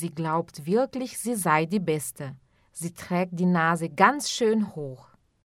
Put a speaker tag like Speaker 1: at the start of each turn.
Speaker 1: Sie glaubt wirklich, sie sei die Beste. Sie trägt die Nase ganz schön hoch.